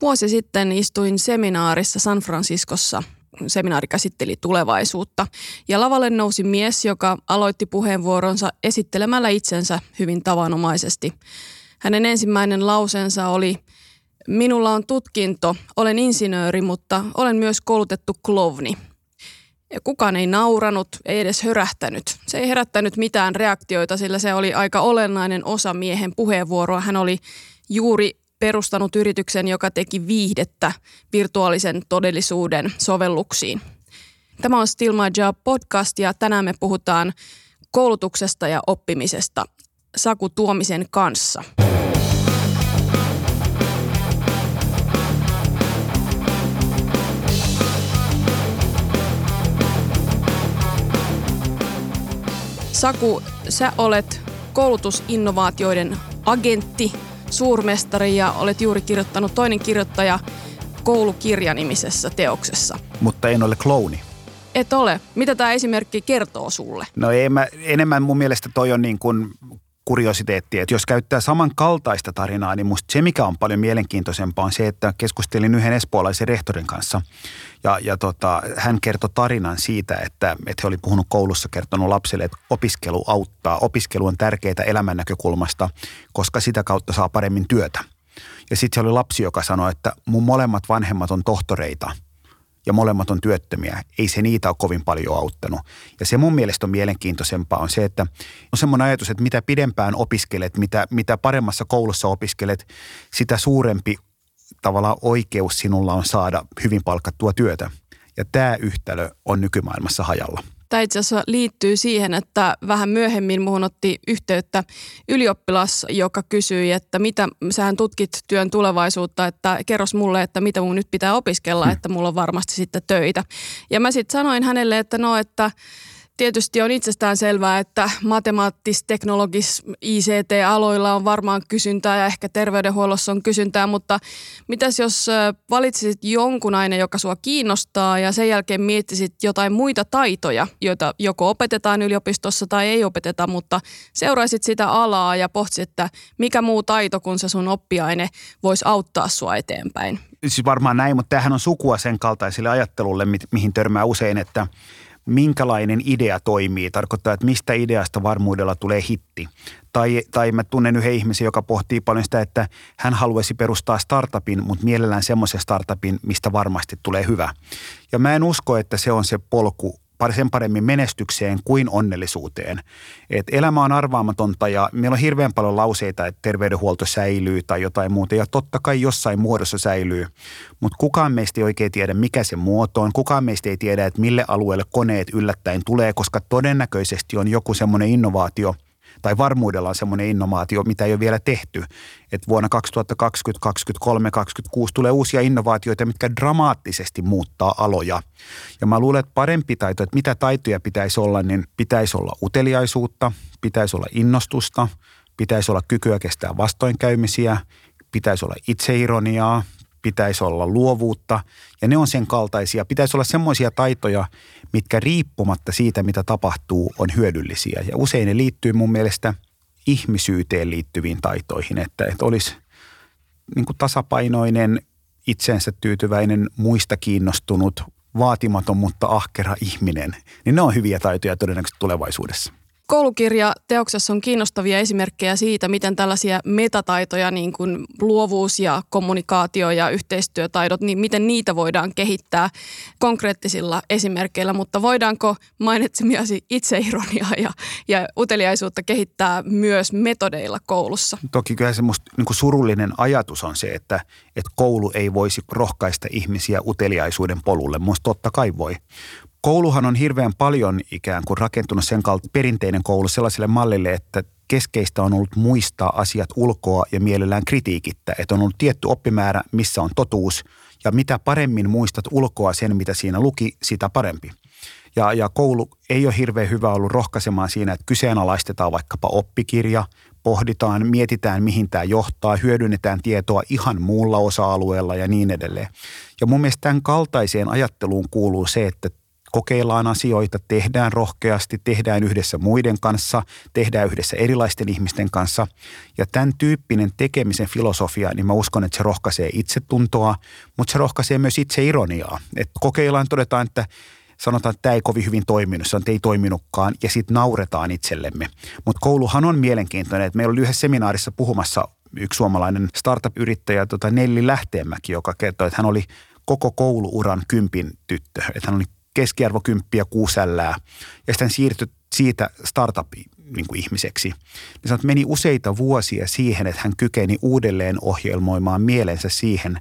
Vuosi sitten istuin seminaarissa San Franciscossa. Seminaari käsitteli tulevaisuutta ja lavalle nousi mies, joka aloitti puheenvuoronsa esittelemällä itsensä hyvin tavanomaisesti. Hänen ensimmäinen lausensa oli – Minulla on tutkinto, olen insinööri, mutta olen myös koulutettu klovni. Ja kukaan ei nauranut, ei edes hörähtänyt. Se ei herättänyt mitään reaktioita, sillä se oli aika olennainen osa miehen puheenvuoroa. Hän oli juuri perustanut yrityksen, joka teki viihdettä virtuaalisen todellisuuden sovelluksiin. Tämä on Still My Job podcast ja tänään me puhutaan koulutuksesta ja oppimisesta Saku Tuomisen kanssa. Saku, sä olet koulutusinnovaatioiden agentti, suurmestari ja olet juuri kirjoittanut toinen kirjoittaja koulukirjanimisessä teoksessa. Mutta en ole klouni. Et ole. Mitä tämä esimerkki kertoo sulle? No ei, mä, enemmän mun mielestä toi on niin kuin kuriositeetti, että jos käyttää samankaltaista tarinaa, niin musta se, mikä on paljon mielenkiintoisempaa, on se, että keskustelin yhden espoolaisen rehtorin kanssa. Ja, ja tota, hän kertoi tarinan siitä, että, että he oli puhunut koulussa, kertonut lapsille, että opiskelu auttaa. Opiskelu on tärkeää elämän näkökulmasta, koska sitä kautta saa paremmin työtä. Ja sitten se oli lapsi, joka sanoi, että mun molemmat vanhemmat on tohtoreita – ja molemmat on työttömiä. Ei se niitä ole kovin paljon auttanut. Ja se mun mielestä on mielenkiintoisempaa on se, että on semmoinen ajatus, että mitä pidempään opiskelet, mitä, mitä paremmassa koulussa opiskelet, sitä suurempi tavallaan oikeus sinulla on saada hyvin palkattua työtä. Ja tämä yhtälö on nykymaailmassa hajalla. Tämä itse asiassa liittyy siihen, että vähän myöhemmin muun otti yhteyttä ylioppilas, joka kysyi, että mitä, sähän tutkit työn tulevaisuutta, että kerros mulle, että mitä mun nyt pitää opiskella, hmm. että mulla on varmasti sitten töitä. Ja mä sitten sanoin hänelle, että no, että Tietysti on itsestään selvää, että matemaattis, teknologis, ICT-aloilla on varmaan kysyntää ja ehkä terveydenhuollossa on kysyntää, mutta mitäs jos valitsisit jonkun aine, joka sua kiinnostaa ja sen jälkeen miettisit jotain muita taitoja, joita joko opetetaan yliopistossa tai ei opeteta, mutta seuraisit sitä alaa ja pohtisit, että mikä muu taito kuin se sun oppiaine voisi auttaa sua eteenpäin. Siis varmaan näin, mutta tämähän on sukua sen kaltaiselle ajattelulle, mihin törmää usein, että – minkälainen idea toimii. Tarkoittaa, että mistä ideasta varmuudella tulee hitti. Tai, tai mä tunnen yhden ihmisen, joka pohtii paljon sitä, että hän haluaisi perustaa startupin, mutta mielellään semmoisen startupin, mistä varmasti tulee hyvä. Ja mä en usko, että se on se polku sen paremmin menestykseen kuin onnellisuuteen. Et elämä on arvaamatonta ja meillä on hirveän paljon lauseita, että terveydenhuolto säilyy tai jotain muuta. Ja totta kai jossain muodossa säilyy, mutta kukaan meistä ei oikein tiedä, mikä se muoto on. Kukaan meistä ei tiedä, että mille alueelle koneet yllättäen tulee, koska todennäköisesti on joku semmoinen innovaatio – tai varmuudella on semmoinen innovaatio, mitä ei ole vielä tehty. Että vuonna 2020, 2023, 2026 tulee uusia innovaatioita, mitkä dramaattisesti muuttaa aloja. Ja mä luulen, että parempi taito, että mitä taitoja pitäisi olla, niin pitäisi olla uteliaisuutta, pitäisi olla innostusta, pitäisi olla kykyä kestää vastoinkäymisiä, pitäisi olla itseironiaa, pitäisi olla luovuutta ja ne on sen kaltaisia. Pitäisi olla semmoisia taitoja, mitkä riippumatta siitä, mitä tapahtuu, on hyödyllisiä. Ja usein ne liittyy mun mielestä ihmisyyteen liittyviin taitoihin, että, että olisi niin kuin tasapainoinen, itsensä tyytyväinen, muista kiinnostunut, vaatimaton, mutta ahkera ihminen. Niin ne on hyviä taitoja todennäköisesti tulevaisuudessa. Koulukirja teoksessa on kiinnostavia esimerkkejä siitä, miten tällaisia metataitoja, niin kuin luovuus ja kommunikaatio ja yhteistyötaidot, niin miten niitä voidaan kehittää konkreettisilla esimerkkeillä, mutta voidaanko mainitsemiasi itseironiaa ja, ja uteliaisuutta kehittää myös metodeilla koulussa? Toki kyllä se musta niin surullinen ajatus on se, että, että koulu ei voisi rohkaista ihmisiä uteliaisuuden polulle. Musta totta kai voi, kouluhan on hirveän paljon ikään kuin rakentunut sen kautta perinteinen koulu sellaiselle mallille, että keskeistä on ollut muistaa asiat ulkoa ja mielellään kritiikittä. Että on ollut tietty oppimäärä, missä on totuus ja mitä paremmin muistat ulkoa sen, mitä siinä luki, sitä parempi. Ja, ja koulu ei ole hirveän hyvä ollut rohkaisemaan siinä, että kyseenalaistetaan vaikkapa oppikirja, pohditaan, mietitään mihin tämä johtaa, hyödynnetään tietoa ihan muulla osa-alueella ja niin edelleen. Ja mun mielestä tämän kaltaiseen ajatteluun kuuluu se, että kokeillaan asioita, tehdään rohkeasti, tehdään yhdessä muiden kanssa, tehdään yhdessä erilaisten ihmisten kanssa. Ja tämän tyyppinen tekemisen filosofia, niin mä uskon, että se rohkaisee itsetuntoa, mutta se rohkaisee myös itse ironiaa. Et kokeillaan, todetaan, että sanotaan, että tämä ei kovin hyvin toiminut, se on, että ei toiminutkaan, ja sitten nauretaan itsellemme. Mutta kouluhan on mielenkiintoinen, että meillä oli yhdessä seminaarissa puhumassa yksi suomalainen startup-yrittäjä tota Nelli Lähteenmäki, joka kertoi, että hän oli koko kouluuran kympin tyttö. Että hän oli keskiarvo kymppiä kuusällää ja sitten siirtyi siitä startup-ihmiseksi. Niin sanoi, että meni useita vuosia siihen, että hän kykeni uudelleen ohjelmoimaan mielensä siihen,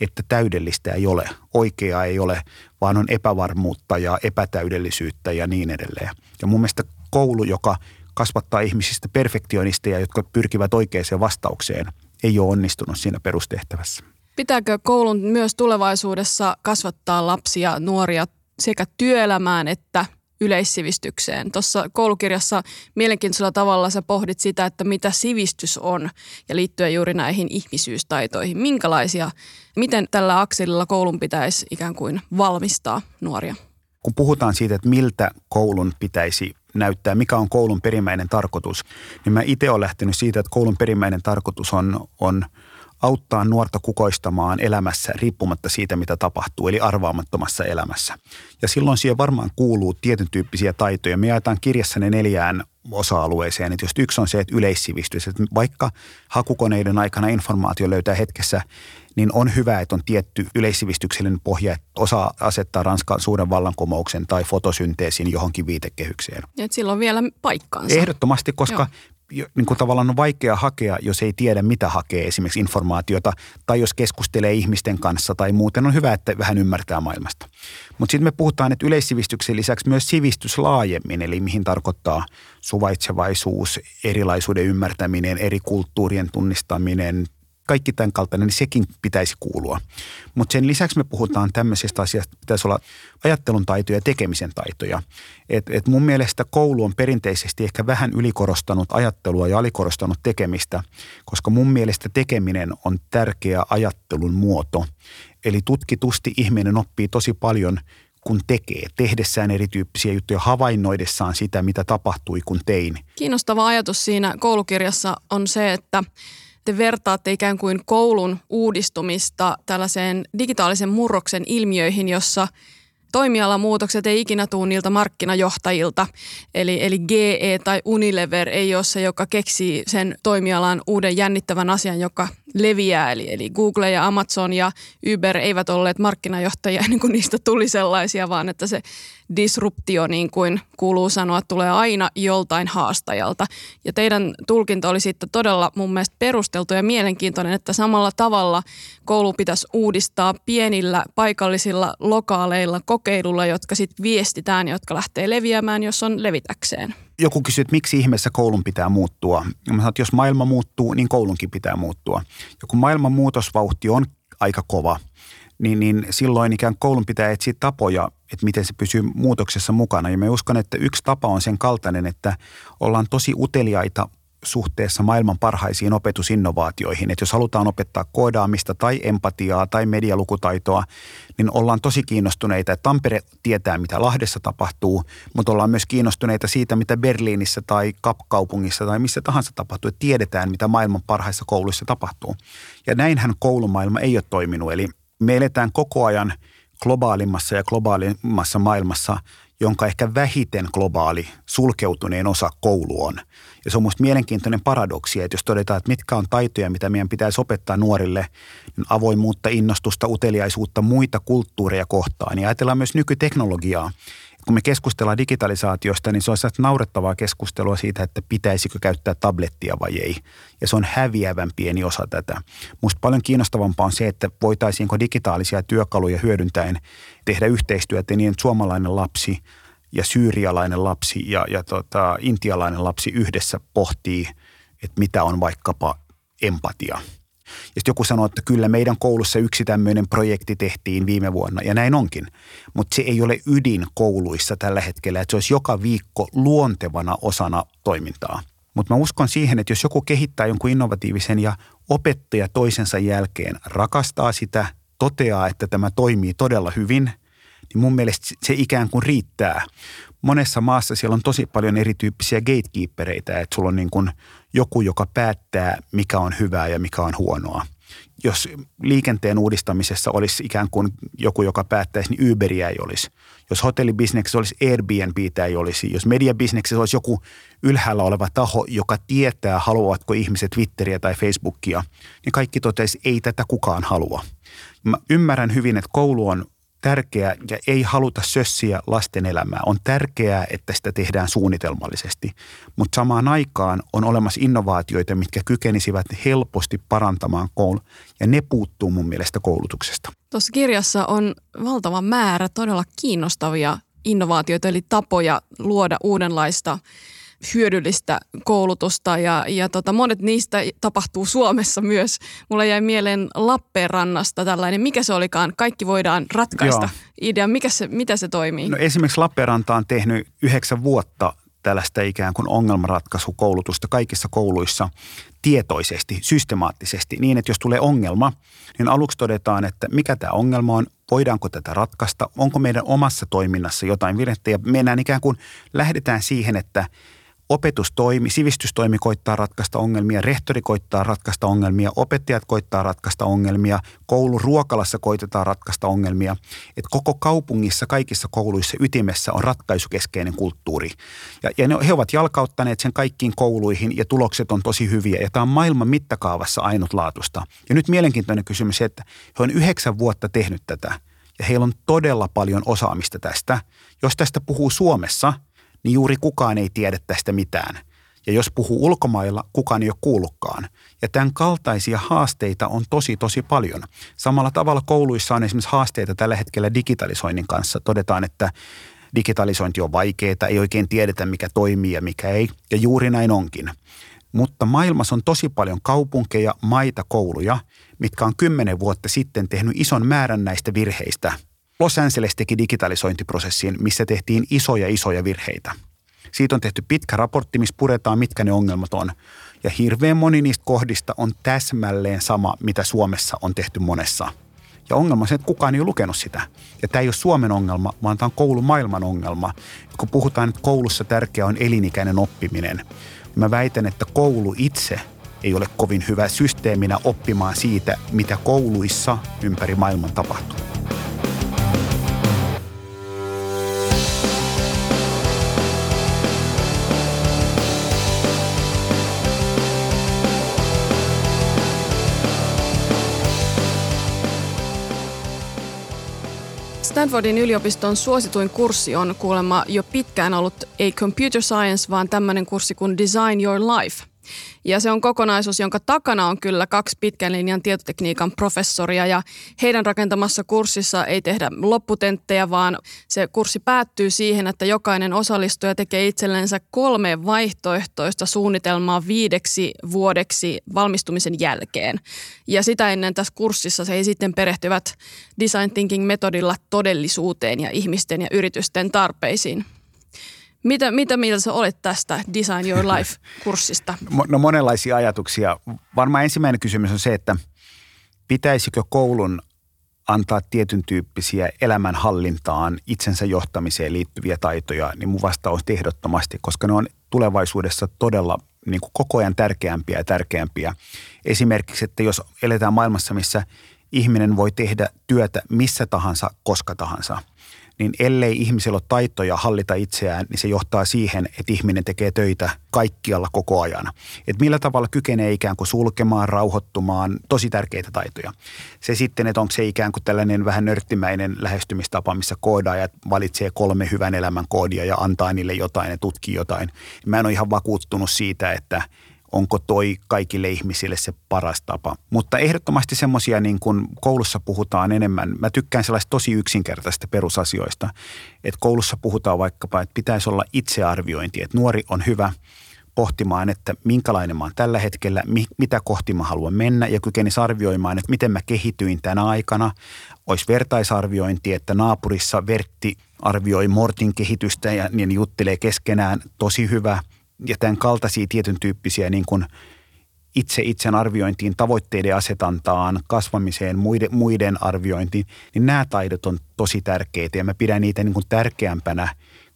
että täydellistä ei ole, oikeaa ei ole, vaan on epävarmuutta ja epätäydellisyyttä ja niin edelleen. Ja mun mielestä koulu, joka kasvattaa ihmisistä perfektionisteja, jotka pyrkivät oikeaan vastaukseen, ei ole onnistunut siinä perustehtävässä. Pitääkö koulun myös tulevaisuudessa kasvattaa lapsia, nuoria sekä työelämään että yleissivistykseen. Tuossa koulukirjassa mielenkiintoisella tavalla sä pohdit sitä, että mitä sivistys on ja liittyen juuri näihin ihmisyystaitoihin. Minkälaisia, miten tällä akselilla koulun pitäisi ikään kuin valmistaa nuoria? Kun puhutaan siitä, että miltä koulun pitäisi näyttää, mikä on koulun perimmäinen tarkoitus, niin mä itse olen lähtenyt siitä, että koulun perimmäinen tarkoitus on, on – auttaa nuorta kukoistamaan elämässä riippumatta siitä, mitä tapahtuu, eli arvaamattomassa elämässä. Ja silloin siihen varmaan kuuluu tietyn tyyppisiä taitoja. Me jaetaan kirjassa ne neljään osa-alueeseen. Että just yksi on se, että yleissivistys, että vaikka hakukoneiden aikana informaatio löytää hetkessä, niin on hyvä, että on tietty yleissivistyksellinen pohja, että osa asettaa Ranskan suuren vallankumouksen tai fotosynteesin johonkin viitekehykseen. Ja on vielä paikkaansa. Ehdottomasti, koska Joo niin kuin tavallaan on vaikea hakea, jos ei tiedä, mitä hakee esimerkiksi informaatiota, tai jos keskustelee ihmisten kanssa tai muuten on hyvä, että vähän ymmärtää maailmasta. Mutta sitten me puhutaan, että yleissivistyksen lisäksi myös sivistys laajemmin, eli mihin tarkoittaa suvaitsevaisuus, erilaisuuden ymmärtäminen, eri kulttuurien tunnistaminen, kaikki tämän kaltainen, niin sekin pitäisi kuulua. Mutta sen lisäksi me puhutaan tämmöisistä asioista, pitäisi olla ajattelun taitoja ja tekemisen taitoja. Et, et mun mielestä koulu on perinteisesti ehkä vähän ylikorostanut ajattelua ja alikorostanut tekemistä, koska mun mielestä tekeminen on tärkeä ajattelun muoto. Eli tutkitusti ihminen oppii tosi paljon kun tekee, tehdessään erityyppisiä juttuja, havainnoidessaan sitä, mitä tapahtui, kun tein. Kiinnostava ajatus siinä koulukirjassa on se, että te vertaatte ikään kuin koulun uudistumista tällaiseen digitaalisen murroksen ilmiöihin, jossa toimialamuutokset ei ikinä tule niiltä markkinajohtajilta. Eli, eli GE tai Unilever ei ole se, joka keksii sen toimialan uuden jännittävän asian, joka leviää. Eli, eli Google ja Amazon ja Uber eivät olleet markkinajohtajia ennen kuin niistä tuli sellaisia, vaan että se disruptio, niin kuin kuuluu sanoa, tulee aina joltain haastajalta. Ja teidän tulkinta oli sitten todella mun mielestä perusteltu ja mielenkiintoinen, että samalla tavalla koulu pitäisi uudistaa pienillä paikallisilla lokaaleilla kokeilulla, jotka sitten viestitään, jotka lähtee leviämään, jos on levitäkseen. Joku kysyy, että miksi ihmeessä koulun pitää muuttua. Mä sanon, että jos maailma muuttuu, niin koulunkin pitää muuttua. Ja kun maailman muutosvauhti on aika kova, niin, niin silloin ikään koulun pitää etsiä tapoja, että miten se pysyy muutoksessa mukana. Ja mä uskon, että yksi tapa on sen kaltainen, että ollaan tosi uteliaita suhteessa maailman parhaisiin opetusinnovaatioihin. Että jos halutaan opettaa koodaamista tai empatiaa tai medialukutaitoa, niin ollaan tosi kiinnostuneita. Että Tampere tietää, mitä Lahdessa tapahtuu, mutta ollaan myös kiinnostuneita siitä, mitä Berliinissä tai Kapkaupungissa tai missä tahansa tapahtuu. Että tiedetään, mitä maailman parhaissa kouluissa tapahtuu. Ja näinhän koulumaailma ei ole toiminut. Eli me eletään koko ajan globaalimmassa ja globaalimmassa maailmassa, jonka ehkä vähiten globaali sulkeutuneen osa koulu on. Ja se on minusta mielenkiintoinen paradoksi, että jos todetaan, että mitkä on taitoja, mitä meidän pitäisi opettaa nuorille, niin avoimuutta, innostusta, uteliaisuutta, muita kulttuureja kohtaan. Ja ajatellaan myös nykyteknologiaa kun me keskustellaan digitalisaatiosta, niin se on naurettavaa keskustelua siitä, että pitäisikö käyttää tablettia vai ei. Ja se on häviävän pieni osa tätä. Minusta paljon kiinnostavampaa on se, että voitaisiinko digitaalisia työkaluja hyödyntäen tehdä yhteistyötä niin, että suomalainen lapsi ja syyrialainen lapsi ja, ja tota, intialainen lapsi yhdessä pohtii, että mitä on vaikkapa empatia – ja sitten joku sanoo, että kyllä meidän koulussa yksi tämmöinen projekti tehtiin viime vuonna, ja näin onkin. Mutta se ei ole ydin kouluissa tällä hetkellä, että se olisi joka viikko luontevana osana toimintaa. Mutta mä uskon siihen, että jos joku kehittää jonkun innovatiivisen ja opettaja toisensa jälkeen rakastaa sitä, toteaa, että tämä toimii todella hyvin, niin mun mielestä se ikään kuin riittää. Monessa maassa siellä on tosi paljon erityyppisiä gatekeepereitä, että sulla on niin kuin joku, joka päättää, mikä on hyvää ja mikä on huonoa. Jos liikenteen uudistamisessa olisi ikään kuin joku, joka päättäisi, niin Uberia ei olisi. Jos hotellibisneksessä olisi Airbnb ei olisi. Jos mediabisneksessä olisi joku ylhäällä oleva taho, joka tietää, haluavatko ihmiset Twitteriä tai Facebookia, niin kaikki totesi, ei tätä kukaan halua. Mä ymmärrän hyvin, että koulu on tärkeää ja ei haluta sössiä lasten elämää. On tärkeää, että sitä tehdään suunnitelmallisesti, mutta samaan aikaan on olemassa innovaatioita, mitkä kykenisivät helposti parantamaan koulu ja ne puuttuu mun mielestä koulutuksesta. Tuossa kirjassa on valtava määrä todella kiinnostavia innovaatioita eli tapoja luoda uudenlaista hyödyllistä koulutusta ja, ja tota, monet niistä tapahtuu Suomessa myös. Mulla jäi mieleen Lappeenrannasta tällainen, mikä se olikaan, kaikki voidaan ratkaista Joo. idea, mikä se, mitä se toimii? No esimerkiksi Lappeenranta on tehnyt yhdeksän vuotta tällaista ikään kuin ongelmanratkaisukoulutusta kaikissa kouluissa tietoisesti, systemaattisesti, niin että jos tulee ongelma, niin aluksi todetaan, että mikä tämä ongelma on, voidaanko tätä ratkaista, onko meidän omassa toiminnassa jotain virhettä ja mennään ikään kuin, lähdetään siihen, että opetustoimi, sivistystoimi koittaa ratkaista ongelmia, rehtori koittaa ratkaista ongelmia, opettajat koittaa ratkaista ongelmia, koulun ruokalassa koitetaan ratkaista ongelmia. Että koko kaupungissa, kaikissa kouluissa ytimessä on ratkaisukeskeinen kulttuuri. Ja, ja ne, he ovat jalkauttaneet sen kaikkiin kouluihin ja tulokset on tosi hyviä. Ja tämä on maailman mittakaavassa ainutlaatusta. Ja nyt mielenkiintoinen kysymys että he on yhdeksän vuotta tehnyt tätä ja heillä on todella paljon osaamista tästä. Jos tästä puhuu Suomessa – niin juuri kukaan ei tiedä tästä mitään. Ja jos puhuu ulkomailla, kukaan ei ole kuullutkaan. Ja tämän kaltaisia haasteita on tosi, tosi paljon. Samalla tavalla kouluissa on esimerkiksi haasteita tällä hetkellä digitalisoinnin kanssa. Todetaan, että digitalisointi on vaikeaa, ei oikein tiedetä mikä toimii ja mikä ei. Ja juuri näin onkin. Mutta maailmassa on tosi paljon kaupunkeja, maita, kouluja, mitkä on kymmenen vuotta sitten tehnyt ison määrän näistä virheistä – Los Angeles teki digitalisointiprosessin, missä tehtiin isoja isoja virheitä. Siitä on tehty pitkä raportti, missä puretaan, mitkä ne ongelmat on. Ja hirveän moni niistä kohdista on täsmälleen sama, mitä Suomessa on tehty monessa. Ja ongelma on se, että kukaan ei ole lukenut sitä. Ja tämä ei ole Suomen ongelma, vaan tämä on koulumaailman ongelma. Kun puhutaan, että koulussa tärkeä on elinikäinen oppiminen, niin mä väitän, että koulu itse ei ole kovin hyvä systeeminä oppimaan siitä, mitä kouluissa ympäri maailman tapahtuu. Stanfordin yliopiston suosituin kurssi on kuulemma jo pitkään ollut ei computer science, vaan tämmöinen kurssi kuin Design Your Life – ja se on kokonaisuus, jonka takana on kyllä kaksi pitkän linjan tietotekniikan professoria ja heidän rakentamassa kurssissa ei tehdä lopputenttejä, vaan se kurssi päättyy siihen, että jokainen osallistuja tekee itsellensä kolme vaihtoehtoista suunnitelmaa viideksi vuodeksi valmistumisen jälkeen. Ja sitä ennen tässä kurssissa se ei sitten perehtyvät design thinking metodilla todellisuuteen ja ihmisten ja yritysten tarpeisiin. Mitä, mitä mieltä sä olet tästä Design Your Life-kurssista? No monenlaisia ajatuksia. Varmaan ensimmäinen kysymys on se, että pitäisikö koulun antaa tietyn tyyppisiä elämänhallintaan, itsensä johtamiseen liittyviä taitoja, niin mun vastaus ehdottomasti, koska ne on tulevaisuudessa todella niin kuin koko ajan tärkeämpiä ja tärkeämpiä. Esimerkiksi, että jos eletään maailmassa, missä ihminen voi tehdä työtä missä tahansa, koska tahansa – niin ellei ihmisellä ole taitoja hallita itseään, niin se johtaa siihen, että ihminen tekee töitä kaikkialla koko ajan. Että millä tavalla kykenee ikään kuin sulkemaan, rauhoittumaan, tosi tärkeitä taitoja. Se sitten, että onko se ikään kuin tällainen vähän nörttimäinen lähestymistapa, missä koodaajat valitsee kolme hyvän elämän koodia ja antaa niille jotain ja tutkii jotain. Mä en ole ihan vakuuttunut siitä, että – onko toi kaikille ihmisille se paras tapa. Mutta ehdottomasti semmoisia niin kuin koulussa puhutaan enemmän. Mä tykkään sellaista tosi yksinkertaisista perusasioista, että koulussa puhutaan vaikkapa, että pitäisi olla itsearviointi, että nuori on hyvä pohtimaan, että minkälainen mä oon tällä hetkellä, mitä kohti mä haluan mennä ja kykenisi arvioimaan, että miten mä kehityin tänä aikana. Olisi vertaisarviointi, että naapurissa Vertti arvioi Mortin kehitystä ja niin juttelee keskenään tosi hyvä – ja tämän kaltaisia tietyn tyyppisiä niin kuin itse itsen arviointiin, tavoitteiden asetantaan, kasvamiseen, muiden, muiden arviointiin, niin nämä taidot on tosi tärkeitä. Ja mä pidän niitä niin kuin tärkeämpänä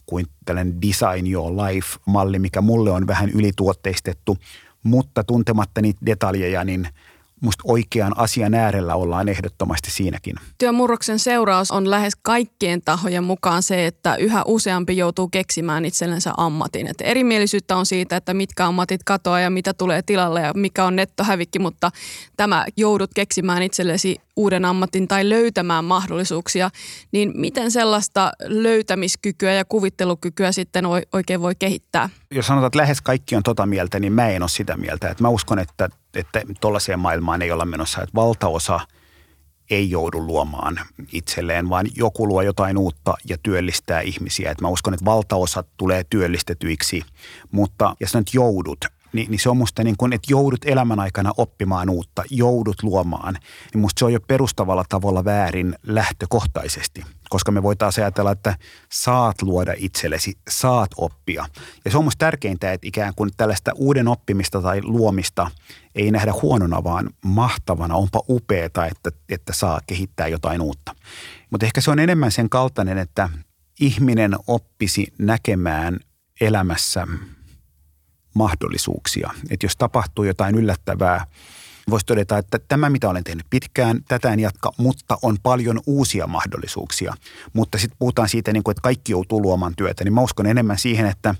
kuin tällainen design your life-malli, mikä mulle on vähän ylituotteistettu, mutta tuntematta niitä detaljeja, niin – musta oikean asian äärellä ollaan ehdottomasti siinäkin. Työmurroksen seuraus on lähes kaikkien tahojen mukaan se, että yhä useampi joutuu keksimään itsellensä ammatin. Et erimielisyyttä on siitä, että mitkä ammatit katoaa ja mitä tulee tilalle ja mikä on nettohävikki, mutta tämä joudut keksimään itsellesi uuden ammatin tai löytämään mahdollisuuksia, niin miten sellaista löytämiskykyä ja kuvittelukykyä sitten oikein voi kehittää? Jos sanotaan, että lähes kaikki on tota mieltä, niin mä en ole sitä mieltä. Että mä uskon, että, että tuollaiseen maailmaan ei olla menossa, että valtaosa ei joudu luomaan itselleen, vaan joku luo jotain uutta ja työllistää ihmisiä. Että mä uskon, että valtaosa tulee työllistetyiksi, mutta jos nyt joudut, niin, niin se on musta niin kuin, että joudut elämän aikana oppimaan uutta, joudut luomaan, niin musta se on jo perustavalla tavalla väärin lähtökohtaisesti, koska me voitaisiin ajatella, että saat luoda itsellesi, saat oppia. Ja se on musta tärkeintä, että ikään kuin tällaista uuden oppimista tai luomista ei nähdä huonona, vaan mahtavana, onpa upeeta, että, että saa kehittää jotain uutta. Mutta ehkä se on enemmän sen kaltainen, että ihminen oppisi näkemään elämässä – mahdollisuuksia. Että jos tapahtuu jotain yllättävää, voisi todeta, että tämä mitä olen tehnyt pitkään, tätä en jatka, mutta on paljon uusia mahdollisuuksia. Mutta sitten puhutaan siitä, niin kuin, että kaikki joutuu luomaan työtä, niin mä uskon enemmän siihen, että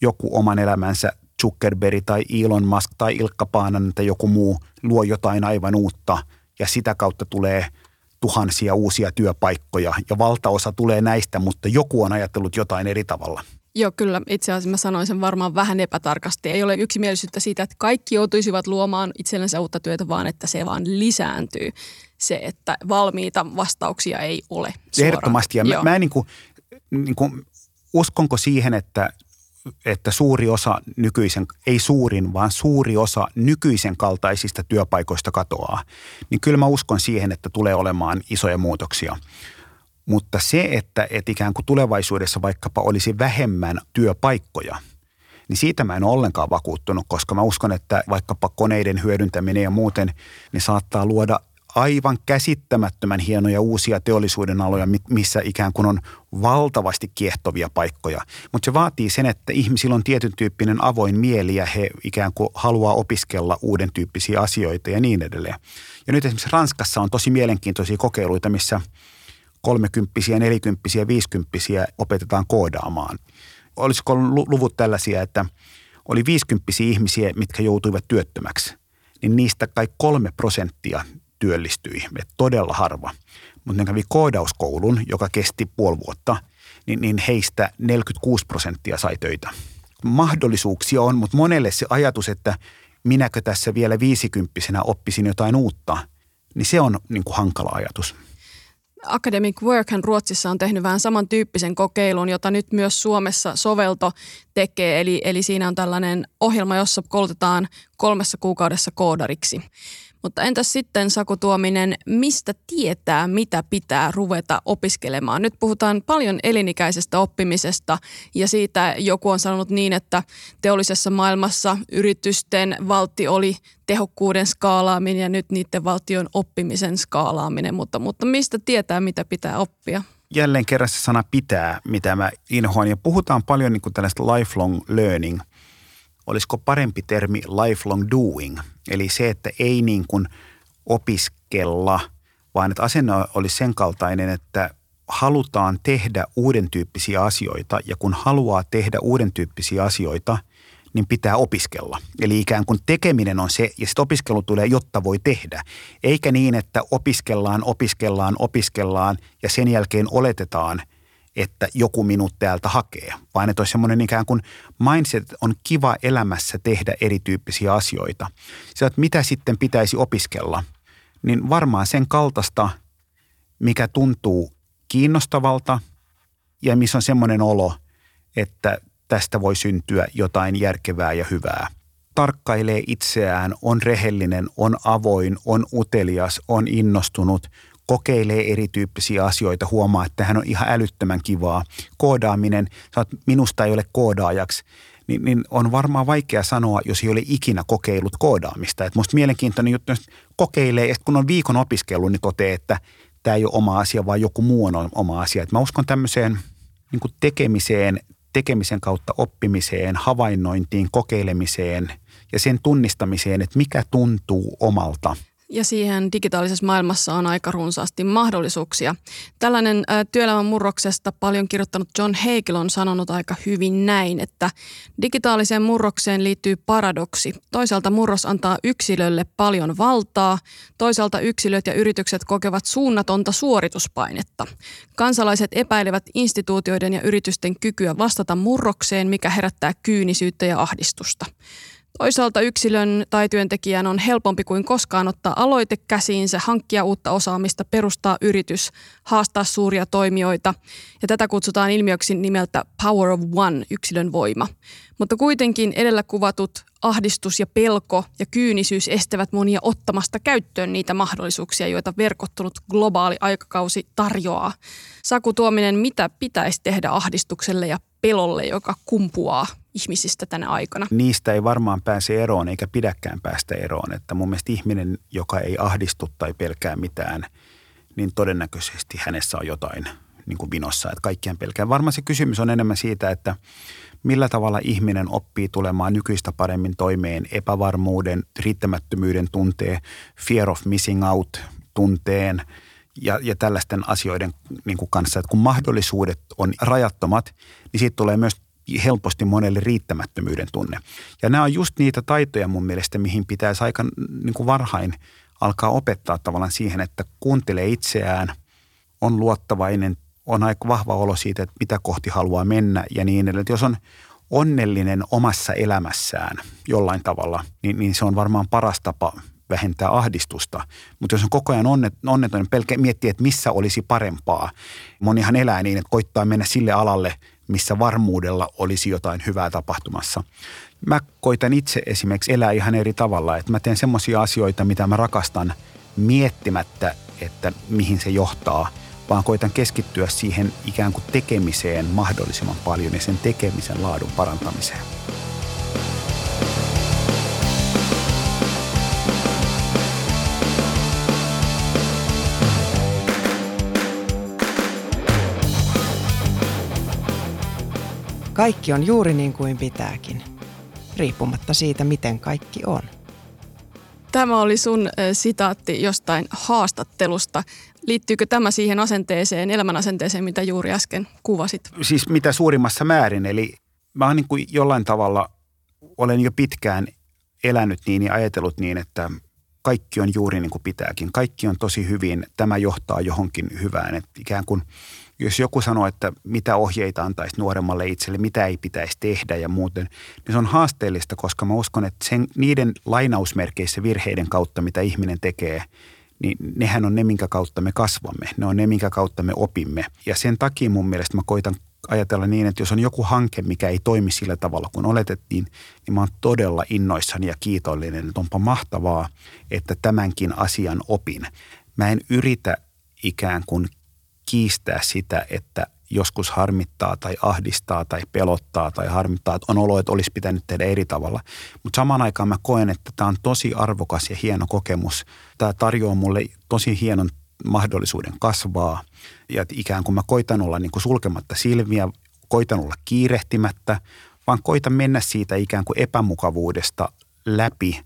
joku oman elämänsä Zuckerberg tai Elon Musk tai Ilkka Paanan tai joku muu luo jotain aivan uutta ja sitä kautta tulee tuhansia uusia työpaikkoja ja valtaosa tulee näistä, mutta joku on ajatellut jotain eri tavalla – Joo, kyllä. Itse asiassa mä sanoin sen varmaan vähän epätarkasti. Ei ole yksimielisyyttä siitä, että kaikki joutuisivat luomaan itsellensä uutta työtä, vaan että se vaan lisääntyy. Se, että valmiita vastauksia ei ole suoraan. Ehdottomasti. Ja mä, mä en niin kuin, niin kuin, uskonko siihen, että että suuri osa nykyisen, ei suurin, vaan suuri osa nykyisen kaltaisista työpaikoista katoaa, niin kyllä mä uskon siihen, että tulee olemaan isoja muutoksia. Mutta se, että, että ikään kuin tulevaisuudessa vaikkapa olisi vähemmän työpaikkoja, niin siitä mä en ole ollenkaan vakuuttunut, koska mä uskon, että vaikkapa koneiden hyödyntäminen ja muuten, niin saattaa luoda aivan käsittämättömän hienoja uusia teollisuuden aloja, missä ikään kuin on valtavasti kiehtovia paikkoja. Mutta se vaatii sen, että ihmisillä on tietyn tyyppinen avoin mieli ja he ikään kuin haluaa opiskella uuden tyyppisiä asioita ja niin edelleen. Ja nyt esimerkiksi Ranskassa on tosi mielenkiintoisia kokeiluita, missä – kolmekymppisiä, nelikymppisiä, viisikymppisiä opetetaan koodaamaan. Olisiko luvut tällaisia, että oli viisikymppisiä ihmisiä, mitkä joutuivat työttömäksi, niin niistä kai kolme prosenttia työllistyi, että todella harva. Mutta ne kävi koodauskoulun, joka kesti puoli vuotta, niin, niin heistä 46 prosenttia sai töitä. Mahdollisuuksia on, mutta monelle se ajatus, että minäkö tässä vielä viisikymppisenä oppisin jotain uutta, niin se on niin kuin hankala ajatus. Academic Workhan Ruotsissa on tehnyt vähän samantyyppisen kokeilun, jota nyt myös Suomessa sovelto tekee. Eli, eli siinä on tällainen ohjelma, jossa koulutetaan kolmessa kuukaudessa koodariksi. Mutta entäs sitten Saku Tuominen, mistä tietää, mitä pitää ruveta opiskelemaan? Nyt puhutaan paljon elinikäisestä oppimisesta ja siitä joku on sanonut niin, että teollisessa maailmassa yritysten valtti oli tehokkuuden skaalaaminen ja nyt niiden valtion oppimisen skaalaaminen, mutta, mutta mistä tietää, mitä pitää oppia? Jälleen kerran se sana pitää, mitä mä inhoan ja puhutaan paljon niin kuin tällaista lifelong learning – olisiko parempi termi lifelong doing, eli se, että ei niin kuin opiskella, vaan että asenne olisi sen kaltainen, että halutaan tehdä uuden tyyppisiä asioita ja kun haluaa tehdä uuden tyyppisiä asioita, niin pitää opiskella. Eli ikään kuin tekeminen on se ja sitten opiskelu tulee, jotta voi tehdä. Eikä niin, että opiskellaan, opiskellaan, opiskellaan ja sen jälkeen oletetaan – että joku minut täältä hakee, vaan että olisi semmoinen ikään kuin mindset, että on kiva elämässä tehdä erityyppisiä asioita. Se, että mitä sitten pitäisi opiskella, niin varmaan sen kaltaista, mikä tuntuu kiinnostavalta ja missä on semmoinen olo, että tästä voi syntyä jotain järkevää ja hyvää. Tarkkailee itseään, on rehellinen, on avoin, on utelias, on innostunut – kokeilee erityyppisiä asioita, huomaa, että hän on ihan älyttömän kivaa. Koodaaminen, sä oot, minusta ei ole koodaajaksi, niin, niin on varmaan vaikea sanoa, jos ei ole ikinä kokeillut koodaamista. Että musta mielenkiintoinen juttu, jos kokeilee, ja kun on viikon opiskellut, niin toteaa, että tämä ei ole oma asia, vaan joku muu on oma asia. Et mä uskon tämmöiseen niin tekemiseen, tekemisen kautta oppimiseen, havainnointiin, kokeilemiseen ja sen tunnistamiseen, että mikä tuntuu omalta – ja siihen digitaalisessa maailmassa on aika runsaasti mahdollisuuksia. Tällainen työelämän murroksesta paljon kirjoittanut John Hagel on sanonut aika hyvin näin, että digitaaliseen murrokseen liittyy paradoksi. Toisaalta murros antaa yksilölle paljon valtaa, toisaalta yksilöt ja yritykset kokevat suunnatonta suorituspainetta. Kansalaiset epäilevät instituutioiden ja yritysten kykyä vastata murrokseen, mikä herättää kyynisyyttä ja ahdistusta. Toisaalta yksilön tai työntekijän on helpompi kuin koskaan ottaa aloite käsiinsä, hankkia uutta osaamista, perustaa yritys, haastaa suuria toimijoita. Ja tätä kutsutaan ilmiöksi nimeltä Power of One, yksilön voima. Mutta kuitenkin edellä kuvatut ahdistus ja pelko ja kyynisyys estävät monia ottamasta käyttöön niitä mahdollisuuksia, joita verkottunut globaali aikakausi tarjoaa. Saku Tuominen, mitä pitäisi tehdä ahdistukselle ja pelolle, joka kumpuaa ihmisistä tänä aikana? Niistä ei varmaan pääse eroon eikä pidäkään päästä eroon. Että mun mielestä ihminen, joka ei ahdistu tai pelkää mitään, niin todennäköisesti hänessä on jotain niin kuin vinossa, että kaikkien pelkää. Varmaan se kysymys on enemmän siitä, että millä tavalla ihminen oppii tulemaan nykyistä paremmin toimeen epävarmuuden, riittämättömyyden tunteen, fear of missing out tunteen ja, ja tällaisten asioiden niin kuin kanssa. Että kun mahdollisuudet on rajattomat, niin siitä tulee myös helposti monelle riittämättömyyden tunne. Ja nämä on just niitä taitoja mun mielestä, mihin pitäisi aika niin kuin varhain alkaa opettaa tavallaan siihen, että kuuntelee itseään, on luottavainen, on aika vahva olo siitä, että mitä kohti haluaa mennä ja niin edelleen. Jos on onnellinen omassa elämässään jollain tavalla, niin, niin se on varmaan paras tapa vähentää ahdistusta. Mutta jos on koko ajan onnet, onneton, niin pelkä miettii, että missä olisi parempaa. Monihan elää niin, että koittaa mennä sille alalle, missä varmuudella olisi jotain hyvää tapahtumassa. Mä koitan itse esimerkiksi elää ihan eri tavalla, että mä teen semmoisia asioita, mitä mä rakastan miettimättä, että mihin se johtaa, vaan koitan keskittyä siihen ikään kuin tekemiseen mahdollisimman paljon ja sen tekemisen laadun parantamiseen. Kaikki on juuri niin kuin pitääkin, riippumatta siitä, miten kaikki on. Tämä oli sun sitaatti jostain haastattelusta. Liittyykö tämä siihen asenteeseen, elämän asenteeseen, mitä juuri äsken kuvasit? Siis mitä suurimmassa määrin. Eli mä oon niin kuin jollain tavalla, olen jo pitkään elänyt niin ja ajatellut niin, että kaikki on juuri niin kuin pitääkin. Kaikki on tosi hyvin. Tämä johtaa johonkin hyvään. Että ikään kuin – jos joku sanoo, että mitä ohjeita antaisi nuoremmalle itselle, mitä ei pitäisi tehdä ja muuten, niin se on haasteellista, koska mä uskon, että sen, niiden lainausmerkeissä virheiden kautta, mitä ihminen tekee, niin nehän on ne, minkä kautta me kasvamme. Ne on ne, minkä kautta me opimme. Ja sen takia mun mielestä mä koitan ajatella niin, että jos on joku hanke, mikä ei toimi sillä tavalla kuin oletettiin, niin mä oon todella innoissani ja kiitollinen, että onpa mahtavaa, että tämänkin asian opin. Mä en yritä ikään kuin kiistää sitä, että joskus harmittaa tai ahdistaa tai pelottaa tai harmittaa, että on olo, että olisi pitänyt tehdä eri tavalla. Mutta samaan aikaan mä koen, että tämä on tosi arvokas ja hieno kokemus. Tämä tarjoaa mulle tosi hienon mahdollisuuden kasvaa ja että ikään kuin mä koitan olla niin kuin sulkematta silmiä, koitan olla kiirehtimättä, vaan koitan mennä siitä ikään kuin epämukavuudesta läpi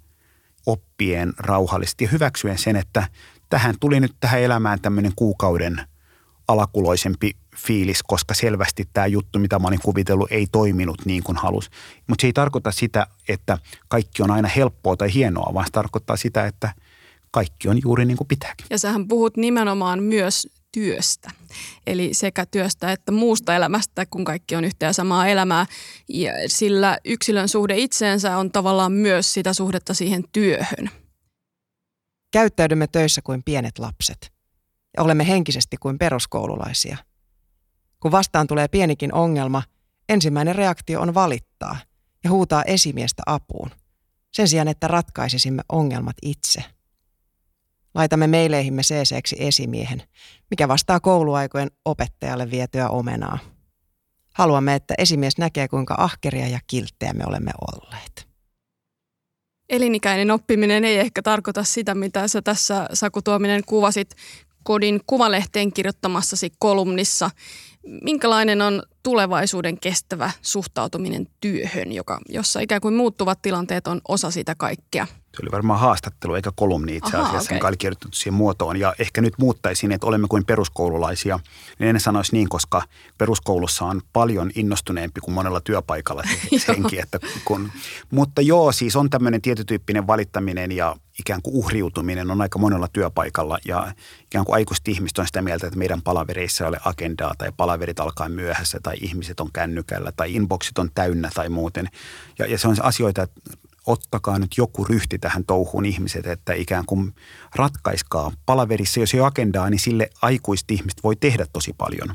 oppien rauhallisesti ja hyväksyen sen, että tähän tuli nyt tähän elämään tämmöinen kuukauden – alakuloisempi fiilis, koska selvästi tämä juttu, mitä mä olin kuvitellut, ei toiminut niin kuin halus. Mutta se ei tarkoita sitä, että kaikki on aina helppoa tai hienoa, vaan se tarkoittaa sitä, että kaikki on juuri niin kuin pitääkin. Ja sähän puhut nimenomaan myös työstä. Eli sekä työstä että muusta elämästä, kun kaikki on yhtä ja samaa elämää. Ja sillä yksilön suhde itseensä on tavallaan myös sitä suhdetta siihen työhön. Käyttäydymme töissä kuin pienet lapset – ja olemme henkisesti kuin peruskoululaisia. Kun vastaan tulee pienikin ongelma, ensimmäinen reaktio on valittaa ja huutaa esimiestä apuun, sen sijaan että ratkaisisimme ongelmat itse. Laitamme meileihimme cc esimiehen, mikä vastaa kouluaikojen opettajalle vietyä omenaa. Haluamme, että esimies näkee, kuinka ahkeria ja kilttejä me olemme olleet. Elinikäinen oppiminen ei ehkä tarkoita sitä, mitä sä tässä Saku Tuominen kuvasit kodin kuvalehteen kirjoittamassasi kolumnissa. Minkälainen on tulevaisuuden kestävä suhtautuminen työhön, joka, jossa ikään kuin muuttuvat tilanteet on osa sitä kaikkea? Se oli varmaan haastattelu eikä kolumni itse asiassa, Aha, okay. jonka oli kirjoitettu siihen muotoon. Ja ehkä nyt muuttaisin, että olemme kuin peruskoululaisia. Niin en sanoisi niin, koska peruskoulussa on paljon innostuneempi kuin monella työpaikalla se henki. Että kun, mutta joo, siis on tämmöinen tietytyyppinen valittaminen ja ikään kuin uhriutuminen on aika monella työpaikalla. Ja ikään kuin aikuiset ihmiset on sitä mieltä, että meidän palavereissa ei ole agendaa tai palaverit alkaa myöhässä tai ihmiset on kännykällä tai inboxit on täynnä tai muuten. Ja, ja se on asioita, että ottakaa nyt joku ryhti tähän touhuun ihmiset, että ikään kuin ratkaiskaa. Palaverissa, jos ei ole agendaa, niin sille aikuiset ihmiset voi tehdä tosi paljon.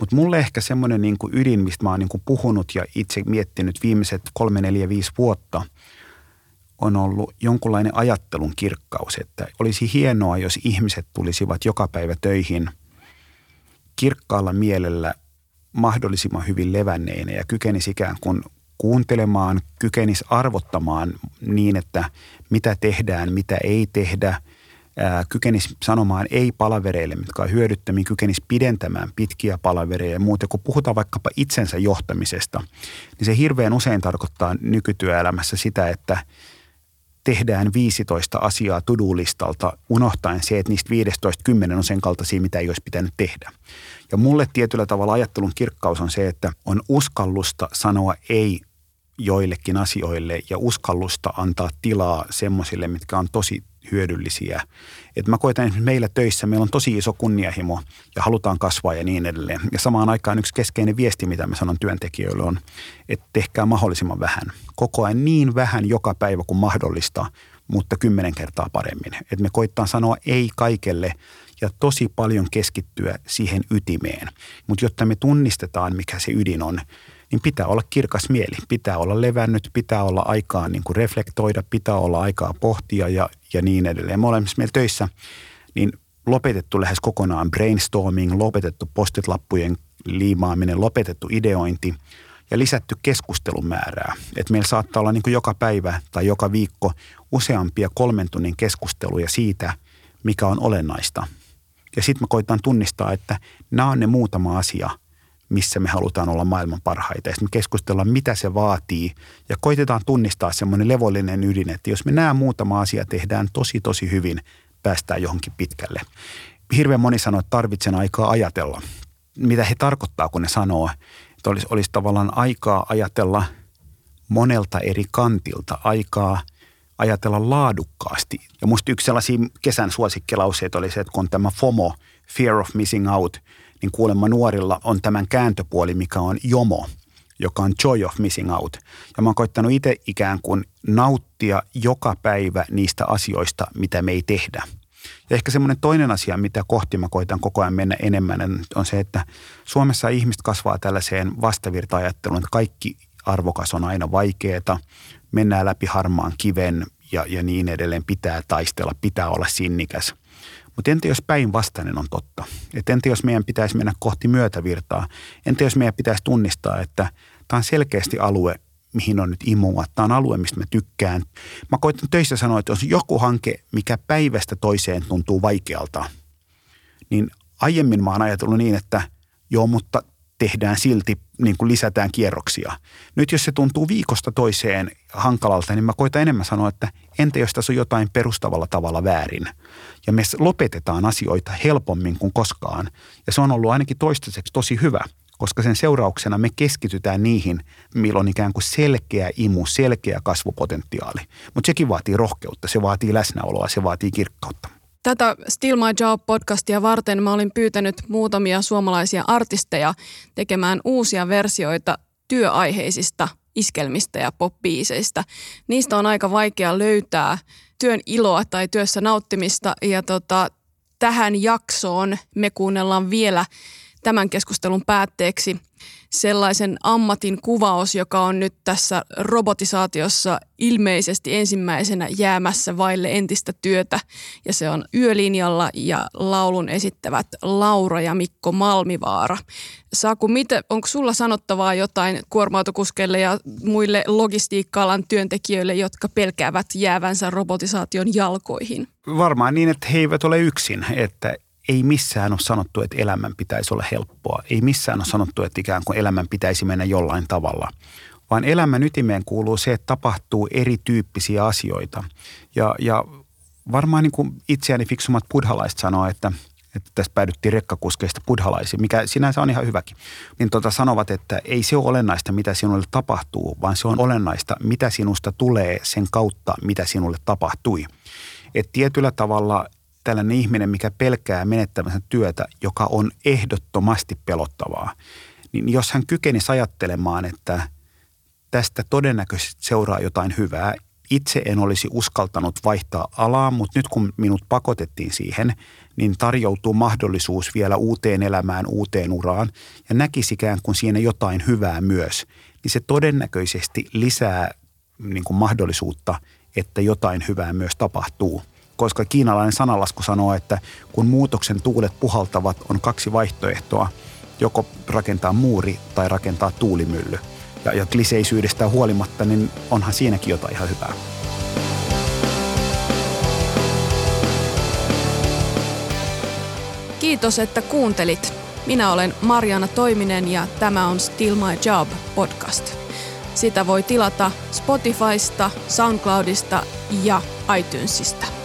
Mutta mulle ehkä semmoinen niin ydin, mistä mä oon niin kuin puhunut ja itse miettinyt viimeiset kolme, neljä, viisi vuotta, on ollut jonkunlainen ajattelun kirkkaus, että olisi hienoa, jos ihmiset tulisivat joka päivä töihin kirkkaalla mielellä mahdollisimman hyvin levänneinä ja kykenisi ikään kuin kuuntelemaan, kykenisi arvottamaan niin, että mitä tehdään, mitä ei tehdä, kykenisi sanomaan ei palavereille, mitkä on hyödyttömiä, kykenisi pidentämään pitkiä palavereja ja muuta. Kun puhutaan vaikkapa itsensä johtamisesta, niin se hirveän usein tarkoittaa nykytyöelämässä sitä, että tehdään 15 asiaa tudulistalta, unohtaen se, että niistä 15 10 on sen kaltaisia, mitä ei olisi pitänyt tehdä. Ja mulle tietyllä tavalla ajattelun kirkkaus on se, että on uskallusta sanoa ei joillekin asioille ja uskallusta antaa tilaa semmoisille, mitkä on tosi hyödyllisiä. Et mä koitan esimerkiksi meillä töissä, meillä on tosi iso kunnianhimo ja halutaan kasvaa ja niin edelleen. Ja samaan aikaan yksi keskeinen viesti, mitä mä sanon työntekijöille on, että tehkää mahdollisimman vähän. Koko ajan niin vähän joka päivä kuin mahdollista, mutta kymmenen kertaa paremmin. Et me koittaa sanoa ei kaikelle ja tosi paljon keskittyä siihen ytimeen. Mutta jotta me tunnistetaan, mikä se ydin on, niin pitää olla kirkas mieli, pitää olla levännyt, pitää olla aikaa niin kuin reflektoida, pitää olla aikaa pohtia ja, ja niin edelleen. Me olemme meillä töissä, niin lopetettu lähes kokonaan brainstorming, lopetettu postitlappujen liimaaminen, lopetettu ideointi ja lisätty keskustelun määrää. Et meillä saattaa olla niin kuin joka päivä tai joka viikko useampia kolmen tunnin keskusteluja siitä, mikä on olennaista. Ja sitten me koitan tunnistaa, että nämä on ne muutama asia – missä me halutaan olla maailman parhaita. Ja me keskustellaan, mitä se vaatii ja koitetaan tunnistaa semmoinen levollinen ydin, että jos me nämä muutama asia tehdään tosi tosi hyvin, päästään johonkin pitkälle. Hirveän moni sanoo, että tarvitsen aikaa ajatella. Mitä he tarkoittaa, kun ne sanoo, että olisi, olisi tavallaan aikaa ajatella monelta eri kantilta, aikaa ajatella laadukkaasti. Ja musta yksi sellaisia kesän suosikkilauseita oli se, että kun tämä FOMO, Fear of Missing Out – niin kuulemma nuorilla on tämän kääntöpuoli, mikä on jomo, joka on joy of missing out. Ja mä oon koittanut itse ikään kuin nauttia joka päivä niistä asioista, mitä me ei tehdä. Ja ehkä semmoinen toinen asia, mitä kohti mä koitan koko ajan mennä enemmän, on se, että Suomessa ihmiset kasvaa tällaiseen vastavirta-ajatteluun, että kaikki arvokas on aina vaikeaa, mennään läpi harmaan kiven ja, ja niin edelleen, pitää taistella, pitää olla sinnikäs. Mutta entä jos päinvastainen on totta? Et entä jos meidän pitäisi mennä kohti myötävirtaa? Entä jos meidän pitäisi tunnistaa, että tämä on selkeästi alue, mihin on nyt imua. Tämä on alue, mistä mä tykkään. Mä koitan töissä sanoa, että jos joku hanke, mikä päivästä toiseen tuntuu vaikealta, niin aiemmin mä oon ajatellut niin, että joo, mutta tehdään silti, niin kuin lisätään kierroksia. Nyt jos se tuntuu viikosta toiseen hankalalta, niin mä koitan enemmän sanoa, että entä jos tässä on jotain perustavalla tavalla väärin. Ja me lopetetaan asioita helpommin kuin koskaan. Ja se on ollut ainakin toistaiseksi tosi hyvä, koska sen seurauksena me keskitytään niihin, milloin ikään kuin selkeä imu, selkeä kasvupotentiaali. Mutta sekin vaatii rohkeutta, se vaatii läsnäoloa, se vaatii kirkkautta. Tätä Still My Job-podcastia varten mä olin pyytänyt muutamia suomalaisia artisteja tekemään uusia versioita työaiheisista iskelmistä ja poppiiseistä. Niistä on aika vaikea löytää työn iloa tai työssä nauttimista ja tota, tähän jaksoon me kuunnellaan vielä tämän keskustelun päätteeksi sellaisen ammatin kuvaus, joka on nyt tässä robotisaatiossa ilmeisesti ensimmäisenä jäämässä vaille entistä työtä. Ja se on Yölinjalla ja laulun esittävät Laura ja Mikko Malmivaara. Saku, miten, onko sulla sanottavaa jotain kuorma-autokuskeille ja muille logistiikka-alan työntekijöille, jotka pelkäävät jäävänsä robotisaation jalkoihin? Varmaan niin, että he eivät ole yksin, että ei missään ole sanottu, että elämän pitäisi olla helppoa. Ei missään ole sanottu, että ikään kuin elämän pitäisi mennä jollain tavalla. Vaan elämän ytimeen kuuluu se, että tapahtuu erityyppisiä asioita. Ja, ja varmaan niin kuin itseäni fiksumat buddhalaiset sanoo, että, että tässä päädyttiin rekkakuskeista buddhalaisiin, mikä sinänsä on ihan hyväkin. Niin tota sanovat, että ei se ole olennaista, mitä sinulle tapahtuu, vaan se on olennaista, mitä sinusta tulee sen kautta, mitä sinulle tapahtui. Että tietyllä tavalla tällainen ihminen, mikä pelkää menettämänsä työtä, joka on ehdottomasti pelottavaa, niin jos hän kykenisi ajattelemaan, että tästä todennäköisesti seuraa jotain hyvää, itse en olisi uskaltanut vaihtaa alaa, mutta nyt kun minut pakotettiin siihen, niin tarjoutuu mahdollisuus vielä uuteen elämään, uuteen uraan ja näkisikään kuin siinä jotain hyvää myös, niin se todennäköisesti lisää niin kuin mahdollisuutta, että jotain hyvää myös tapahtuu koska kiinalainen sanalasku sanoo, että kun muutoksen tuulet puhaltavat, on kaksi vaihtoehtoa. Joko rakentaa muuri tai rakentaa tuulimylly. Ja, ja kliseisyydestä huolimatta, niin onhan siinäkin jotain ihan hyvää. Kiitos, että kuuntelit. Minä olen Mariana Toiminen ja tämä on Still My Job podcast. Sitä voi tilata Spotifysta, SoundCloudista ja iTunesista.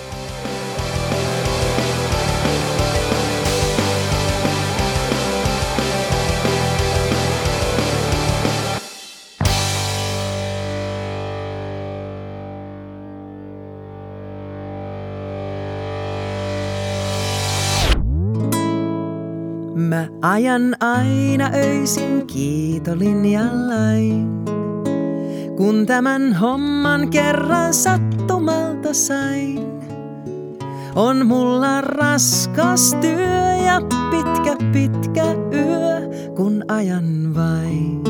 Ajan aina öisin kiitolinjallain. Kun tämän homman kerran sattumalta sain, on mulla raskas työ ja pitkä pitkä yö, kun ajan vain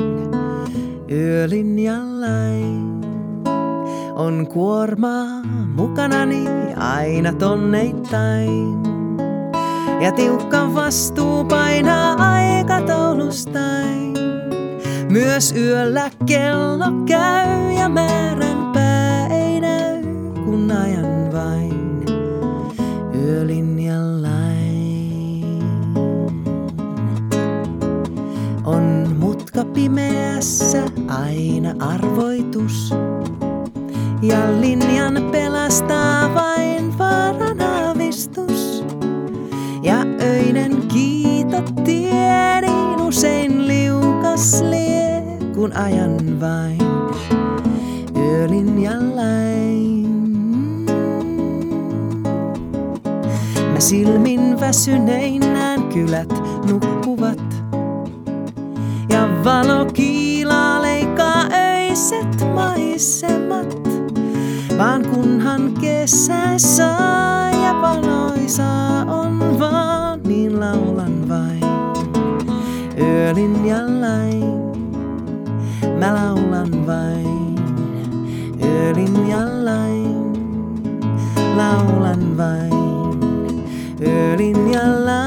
yölinjallain. On kuormaa mukanani aina tonneittain. Ja tiukka vastuu painaa aikataulustain. Myös yöllä kello käy ja määränpää ei näy, kun ajan vain yölinjallain. On mutka pimeässä aina arvoitus, ja linjan pelastaa öinen kiito tieni usein liukas lie, kun ajan vain yölinjallain. Mä silmin väsynein näen kylät nukkuvat. Ja valo kiilaa leikkaa öiset maisemat. Vaan kunhan kesä saa ja valoisaa on vaan, yölinjallain. Mä laulan vain yölinjallain. Laulan vain yölinjallain.